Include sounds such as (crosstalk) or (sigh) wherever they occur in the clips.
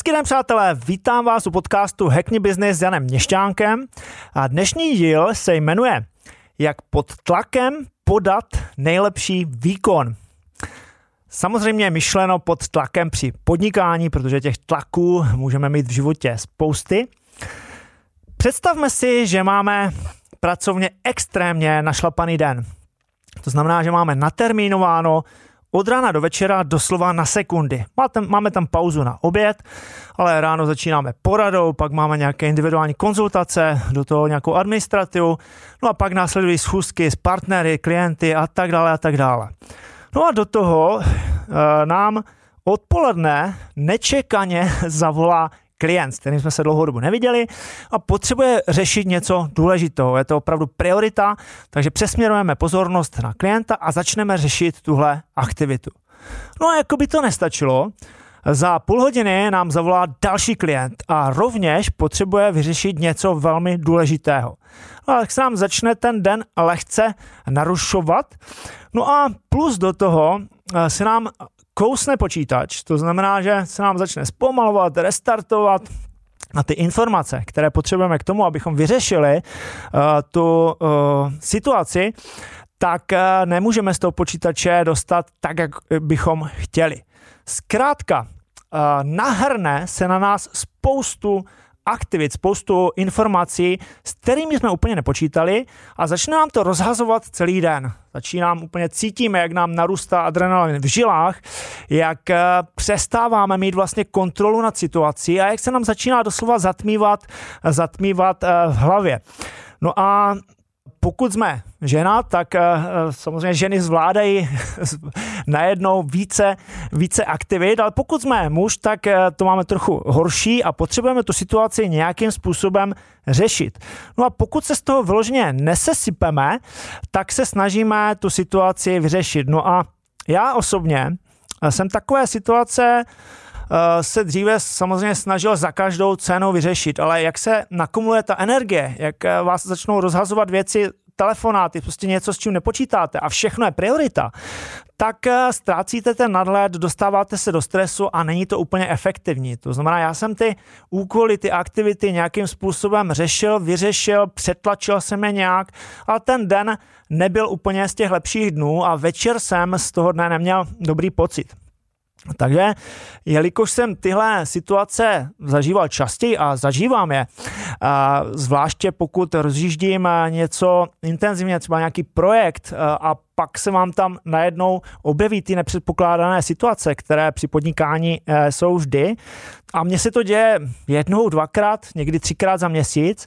Hezký den, přátelé, vítám vás u podcastu Hackney Business s Janem Měšťánkem a dnešní díl se jmenuje Jak pod tlakem podat nejlepší výkon. Samozřejmě myšleno pod tlakem při podnikání, protože těch tlaků můžeme mít v životě spousty. Představme si, že máme pracovně extrémně našlapaný den. To znamená, že máme natermínováno od rána do večera doslova na sekundy. Máme tam pauzu na oběd, ale ráno začínáme poradou, pak máme nějaké individuální konzultace, do toho nějakou administrativu, no a pak následují schůzky s partnery, klienty a tak dále a tak dále. No a do toho e, nám odpoledne nečekaně (laughs) zavolá klient, s kterým jsme se dlouhou dobu neviděli a potřebuje řešit něco důležitého. Je to opravdu priorita, takže přesměrujeme pozornost na klienta a začneme řešit tuhle aktivitu. No a jako by to nestačilo, za půl hodiny nám zavolá další klient a rovněž potřebuje vyřešit něco velmi důležitého. No tak se nám začne ten den lehce narušovat. No a plus do toho eh, se nám kousne počítač, to znamená, že se nám začne zpomalovat, restartovat, a ty informace, které potřebujeme k tomu, abychom vyřešili uh, tu uh, situaci, tak uh, nemůžeme z toho počítače dostat tak, jak bychom chtěli. Zkrátka, uh, nahrne se na nás spoustu aktivit, spoustu informací, s kterými jsme úplně nepočítali a začne nám to rozhazovat celý den. Začínám úplně cítíme, jak nám narůstá adrenalin v žilách, jak eh, přestáváme mít vlastně kontrolu nad situací a jak se nám začíná doslova zatmívat, zatmívat eh, v hlavě. No a pokud jsme žena, tak uh, samozřejmě ženy zvládají (laughs) najednou více, více aktivit, ale pokud jsme muž, tak uh, to máme trochu horší a potřebujeme tu situaci nějakým způsobem řešit. No a pokud se z toho vyloženě nesesypeme, tak se snažíme tu situaci vyřešit. No a já osobně jsem takové situace se dříve samozřejmě snažil za každou cenu vyřešit, ale jak se nakumuluje ta energie, jak vás začnou rozhazovat věci telefonáty, prostě něco, s čím nepočítáte a všechno je priorita, tak eh, ztrácíte ten nadhled, dostáváte se do stresu a není to úplně efektivní. To znamená, já jsem ty úkoly, ty aktivity nějakým způsobem řešil, vyřešil, přetlačil jsem je nějak, ale ten den nebyl úplně z těch lepších dnů a večer jsem z toho dne neměl dobrý pocit. Takže, jelikož jsem tyhle situace zažíval častěji a zažívám je, a zvláště pokud rozjíždím něco intenzivně, třeba nějaký projekt a pak se vám tam najednou objeví ty nepředpokládané situace, které při podnikání e, jsou vždy. A mně se to děje jednou, dvakrát, někdy třikrát za měsíc,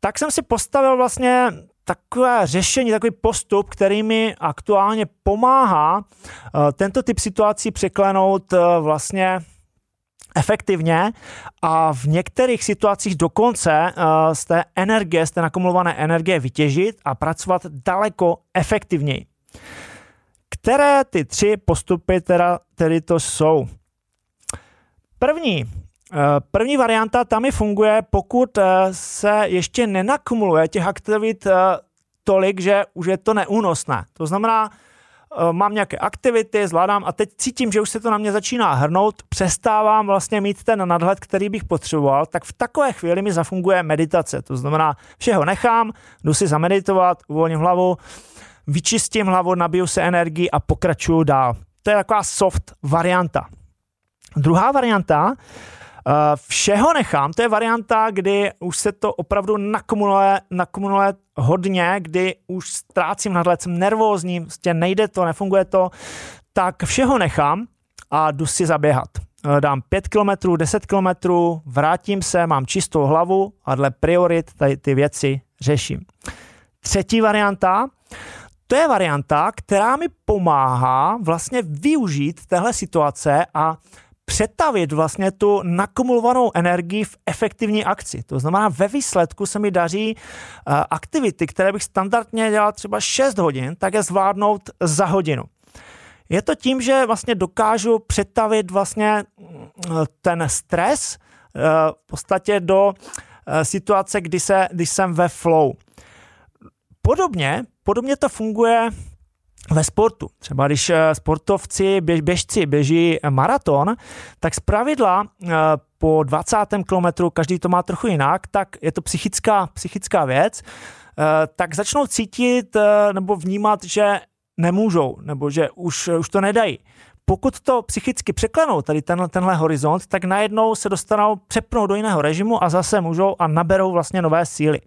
tak jsem si postavil vlastně takové řešení, takový postup, který mi aktuálně pomáhá eh, tento typ situací překlenout eh, vlastně efektivně a v některých situacích dokonce eh, z té energie, z té nakumulované energie vytěžit a pracovat daleko efektivněji. Které ty tři postupy teda, tedy to jsou? První, První varianta tam mi funguje, pokud se ještě nenakumuluje těch aktivit tolik, že už je to neúnosné. To znamená, eh, mám nějaké aktivity, zvládám a teď cítím, že už se to na mě začíná hrnout, přestávám vlastně mít ten nadhled, který bych potřeboval, tak v takové chvíli mi zafunguje meditace. To znamená, všeho nechám, jdu si zameditovat, uvolním hlavu, vyčistím hlavu, nabiju se energii a pokračuju dál. To je taková soft varianta. Druhá varianta, Eh, všeho nechám, to je varianta, kdy už se to opravdu nakumuluje, nakumuluje hodně, kdy už ztrácím nadhled, jsem nervózní, prostě nejde to, nefunguje to, tak všeho nechám a jdu si zaběhat. Eh, dám 5 km, 10 km, vrátím se, mám čistou hlavu a dle priorit tady ty věci řeším. Třetí varianta, to je varianta, která mi pomáhá vlastně využít téhle situace a přetavit vlastně tu nakumulovanou energii v efektivní akci. To znamená, ve výsledku se mi daří uh, aktivity, které bych standardně dělal třeba 6 hodin, tak je zvládnout za hodinu. Je to tím, že vlastně dokážu přetavit vlastně mm, ten stres uh, v podstatě do situace, kdy, se, kdy jsem ve flow. Podobně, podobně to funguje ve sportu. Třeba když eh, sportovci, běž, běžci běží maraton, tak z pravidla eh, po 20. kilometru, každý to má trochu jinak, tak je to psychická, psychická věc, eh, tak začnou cítit nebo vnímat, že nemůžou, nebo že už, už to nedají. Pokud to psychicky překlenou, tady ten, tenhle horizont, tak najednou se dostanou, přepnou do jiného režimu a zase můžou a naberou vlastně nové síly.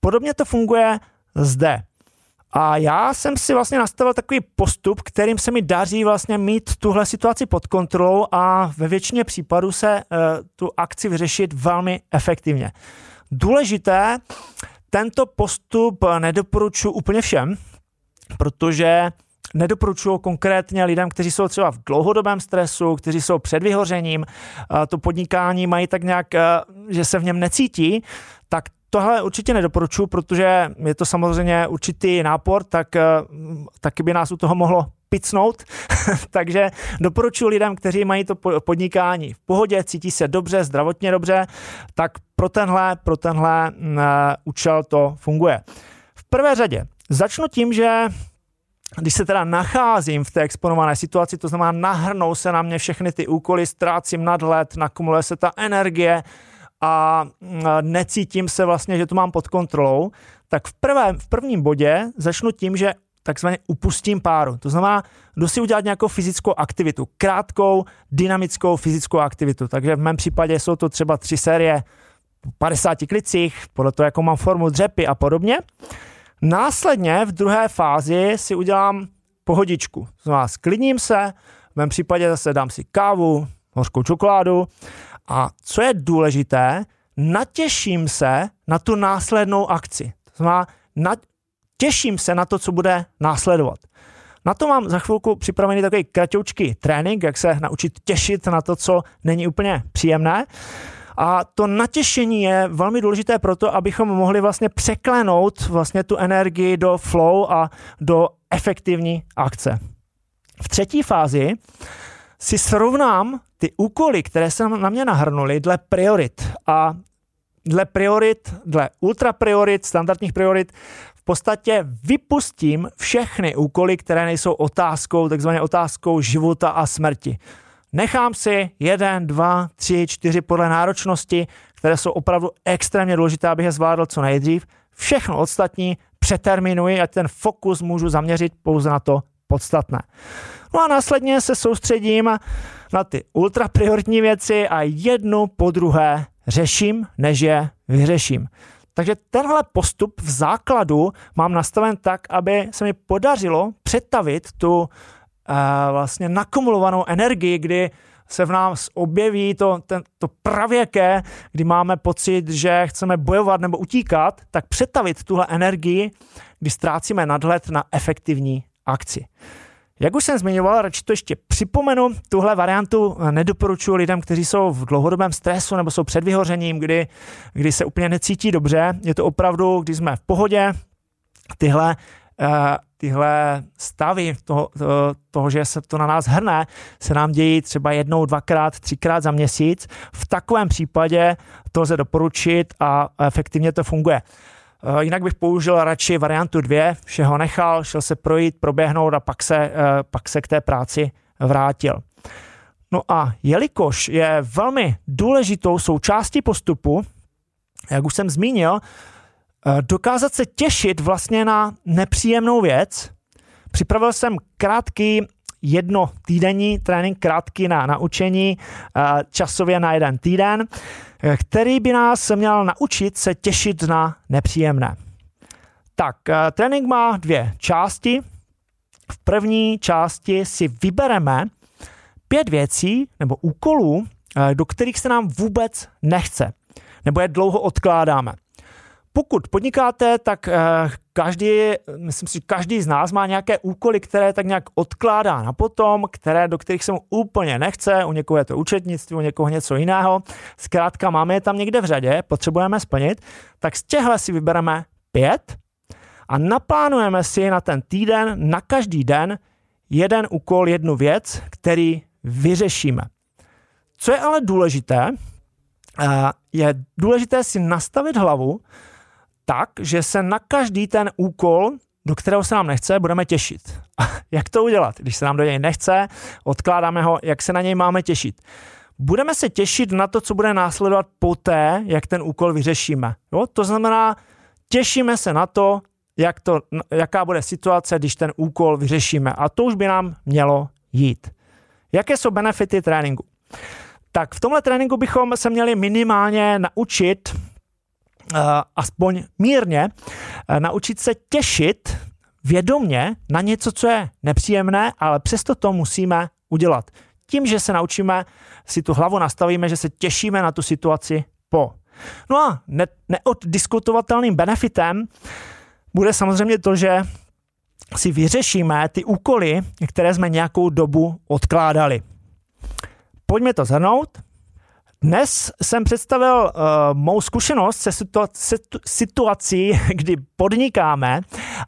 Podobně to funguje zde. A já jsem si vlastně nastavil takový postup, kterým se mi daří vlastně mít tuhle situaci pod kontrolou a ve většině případů se uh, tu akci vyřešit velmi efektivně. Důležité, tento postup nedoporučuji úplně všem, protože nedoporučuji konkrétně lidem, kteří jsou třeba v dlouhodobém stresu, kteří jsou před vyhořením, to podnikání mají tak nějak, že se v něm necítí, tak tohle určitě nedoporučuji, protože je to samozřejmě určitý nápor, tak taky by nás u toho mohlo picnout, (laughs) takže doporučuji lidem, kteří mají to podnikání v pohodě, cítí se dobře, zdravotně dobře, tak pro tenhle, pro tenhle uh, účel to funguje. V prvé řadě začnu tím, že když se teda nacházím v té exponované situaci, to znamená nahrnou se na mě všechny ty úkoly, ztrácím nadhled, nakumuluje se ta energie a necítím se vlastně, že to mám pod kontrolou, tak v, prvém, v prvním bodě začnu tím, že takzvaně upustím páru. To znamená, jdu si udělat nějakou fyzickou aktivitu, krátkou, dynamickou fyzickou aktivitu. Takže v mém případě jsou to třeba tři série 50 klicích, podle toho, jakou mám formu dřepy a podobně. Následně v druhé fázi si udělám pohodičku. Znamená, sklidním se, v mém případě zase dám si kávu, hořkou čokoládu a co je důležité, natěším se na tu následnou akci. To znamená, na, těším se na to, co bude následovat. Na to mám za chvilku připravený takový kratoučký trénink, jak se naučit těšit na to, co není úplně příjemné. A to natěšení je velmi důležité proto, abychom mohli vlastně překlenout vlastně tu energii do flow a do efektivní akce. V třetí fázi si srovnám ty úkoly, které se na mě nahrnuly dle priorit a dle priorit, dle ultra priorit, standardních priorit, v podstatě vypustím všechny úkoly, které nejsou otázkou, takzvaně otázkou života a smrti. Nechám si jeden, dva, tři, čtyři podle náročnosti, které jsou opravdu extrémně důležité, abych je zvládl co nejdřív. Všechno ostatní přeterminuji, ať ten fokus můžu zaměřit pouze na to podstatné. No a následně se soustředím na ty ultraprioritní věci a jednu po druhé řeším, než je vyřeším. Takže tenhle postup v základu mám nastaven tak, aby se mi podařilo přetavit tu vlastně nakumulovanou energii, kdy se v nás objeví to, ten, to pravěké, kdy máme pocit, že chceme bojovat nebo utíkat, tak přetavit tuhle energii, kdy ztrácíme nadhled na efektivní akci. Jak už jsem zmiňoval, radši to ještě připomenu, tuhle variantu nedoporučuji lidem, kteří jsou v dlouhodobém stresu nebo jsou před vyhořením, kdy, kdy se úplně necítí dobře. Je to opravdu, když jsme v pohodě, tyhle Eh, tyhle stavy toho, toho, že se to na nás hrne, se nám dějí třeba jednou, dvakrát, třikrát za měsíc. V takovém případě to lze doporučit a efektivně to funguje. Eh, jinak bych použil radši variantu dvě, všeho nechal, šel se projít, proběhnout a pak se, eh, pak se k té práci vrátil. No a jelikož je velmi důležitou součástí postupu, jak už jsem zmínil, Eh, dokázat se těšit vlastně na nepříjemnou věc. Připravil jsem krátký jedno týdenní trénink, krátký na naučení, eh, časově na jeden týden, eh, který by nás měl naučit se těšit na nepříjemné. Tak, trénink má dvě části. V první části si vybereme pět věcí nebo úkolů, do kterých se nám vůbec nechce, nebo je dlouho odkládáme pokud podnikáte, tak eh, každý, myslím si, každý z nás má nějaké úkoly, které tak nějak odkládá na potom, které, do kterých se mu úplně nechce, u někoho je to účetnictví, u někoho něco jiného. Zkrátka máme je tam někde v řadě, potřebujeme splnit, tak z těchhle si vybereme pět a naplánujeme si na ten týden, na každý den jeden úkol, jednu věc, který vyřešíme. Co je ale důležité, eh, je důležité si nastavit hlavu, tak, že se na každý ten úkol do kterého se nám nechce, budeme těšit. jak to udělat? Když se nám do něj nechce, odkládáme ho, jak se na něj máme těšit? Budeme se těšit na to, co bude následovat poté, jak ten úkol vyřešíme. Jo? To znamená, těšíme se na to, jak to, jaká bude situace, když ten úkol vyřešíme. A to už by nám mělo jít. Jaké jsou benefity tréninku? Tak v tomhle tréninku bychom se měli minimálně naučit, aspoň mírně, uh, naučit se těšit vědomně na něco, co je nepříjemné, ale přesto to musíme udělat. Tím, že se naučíme, si tu hlavu nastavíme, že se těšíme na tu situaci po. No a ne- neoddiskutovatelným benefitem bude samozřejmě to, že si vyřešíme ty úkoly, které jsme nějakou dobu odkládali. Pojďme to zhrnout. Dnes jsem představil uh, mou zkušenost se situa- situací, (laughs) kdy podnikáme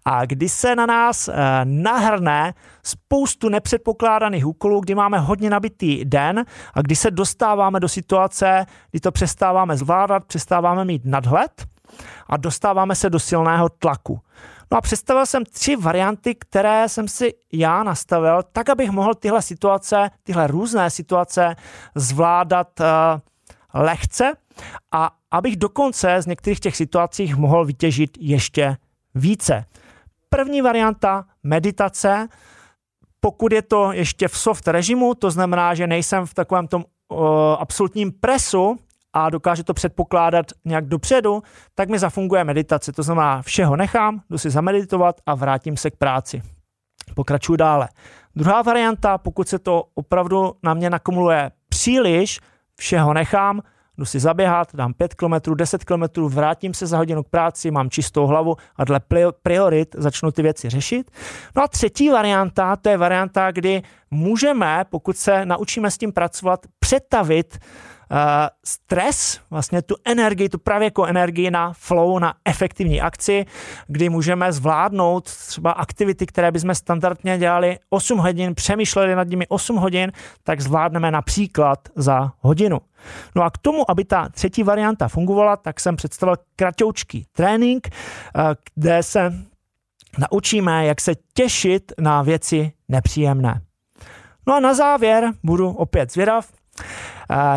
a kdy se na nás uh, nahrne spoustu nepředpokládaných úkolů, kdy máme hodně nabitý den a kdy se dostáváme do situace, kdy to přestáváme zvládat, přestáváme mít nadhled a dostáváme se do silného tlaku. No a představil jsem tři varianty, které jsem si já nastavil, tak, abych mohl tyhle situace, tyhle různé situace zvládat uh, lehce a abych dokonce z některých těch situacích mohl vytěžit ještě více. První varianta meditace, pokud je to ještě v soft režimu, to znamená, že nejsem v takovém tom uh, absolutním presu, a dokáže to předpokládat nějak dopředu, tak mi zafunguje meditace. To znamená, všeho nechám, jdu si zameditovat a vrátím se k práci. Pokračuju dále. Druhá varianta, pokud se to opravdu na mě nakumuluje příliš, všeho nechám, jdu si zaběhat, dám 5 km, 10 km, vrátím se za hodinu k práci, mám čistou hlavu a dle priorit začnu ty věci řešit. No a třetí varianta, to je varianta, kdy můžeme, pokud se naučíme s tím pracovat, přetavit Eh, stres, vlastně tu energii, tu pravěkou energii na flow, na efektivní akci, kdy můžeme zvládnout třeba aktivity, které bychom standardně dělali 8 hodin, přemýšleli nad nimi 8 hodin, tak zvládneme například za hodinu. No a k tomu, aby ta třetí varianta fungovala, tak jsem představil kratoučký trénink, eh, kde se naučíme, jak se těšit na věci nepříjemné. No a na závěr budu opět zvědav,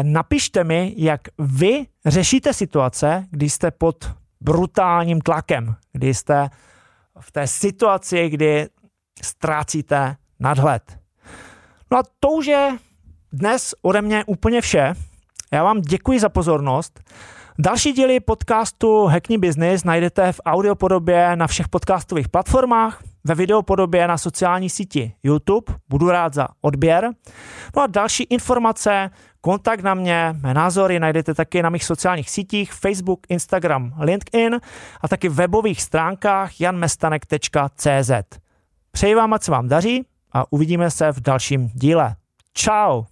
Napište mi, jak vy řešíte situace, kdy jste pod brutálním tlakem, kdy jste v té situaci, kdy ztrácíte nadhled. No a to už je dnes ode mě úplně vše. Já vám děkuji za pozornost. Další díly podcastu Hackney Business najdete v audiopodobě na všech podcastových platformách, ve videopodobě na sociální síti YouTube. Budu rád za odběr. No a další informace, kontakt na mě, mé názory najdete taky na mých sociálních sítích Facebook, Instagram, LinkedIn a taky webových stránkách janmestanek.cz. Přeji vám, ať se vám daří a uvidíme se v dalším díle. Ciao!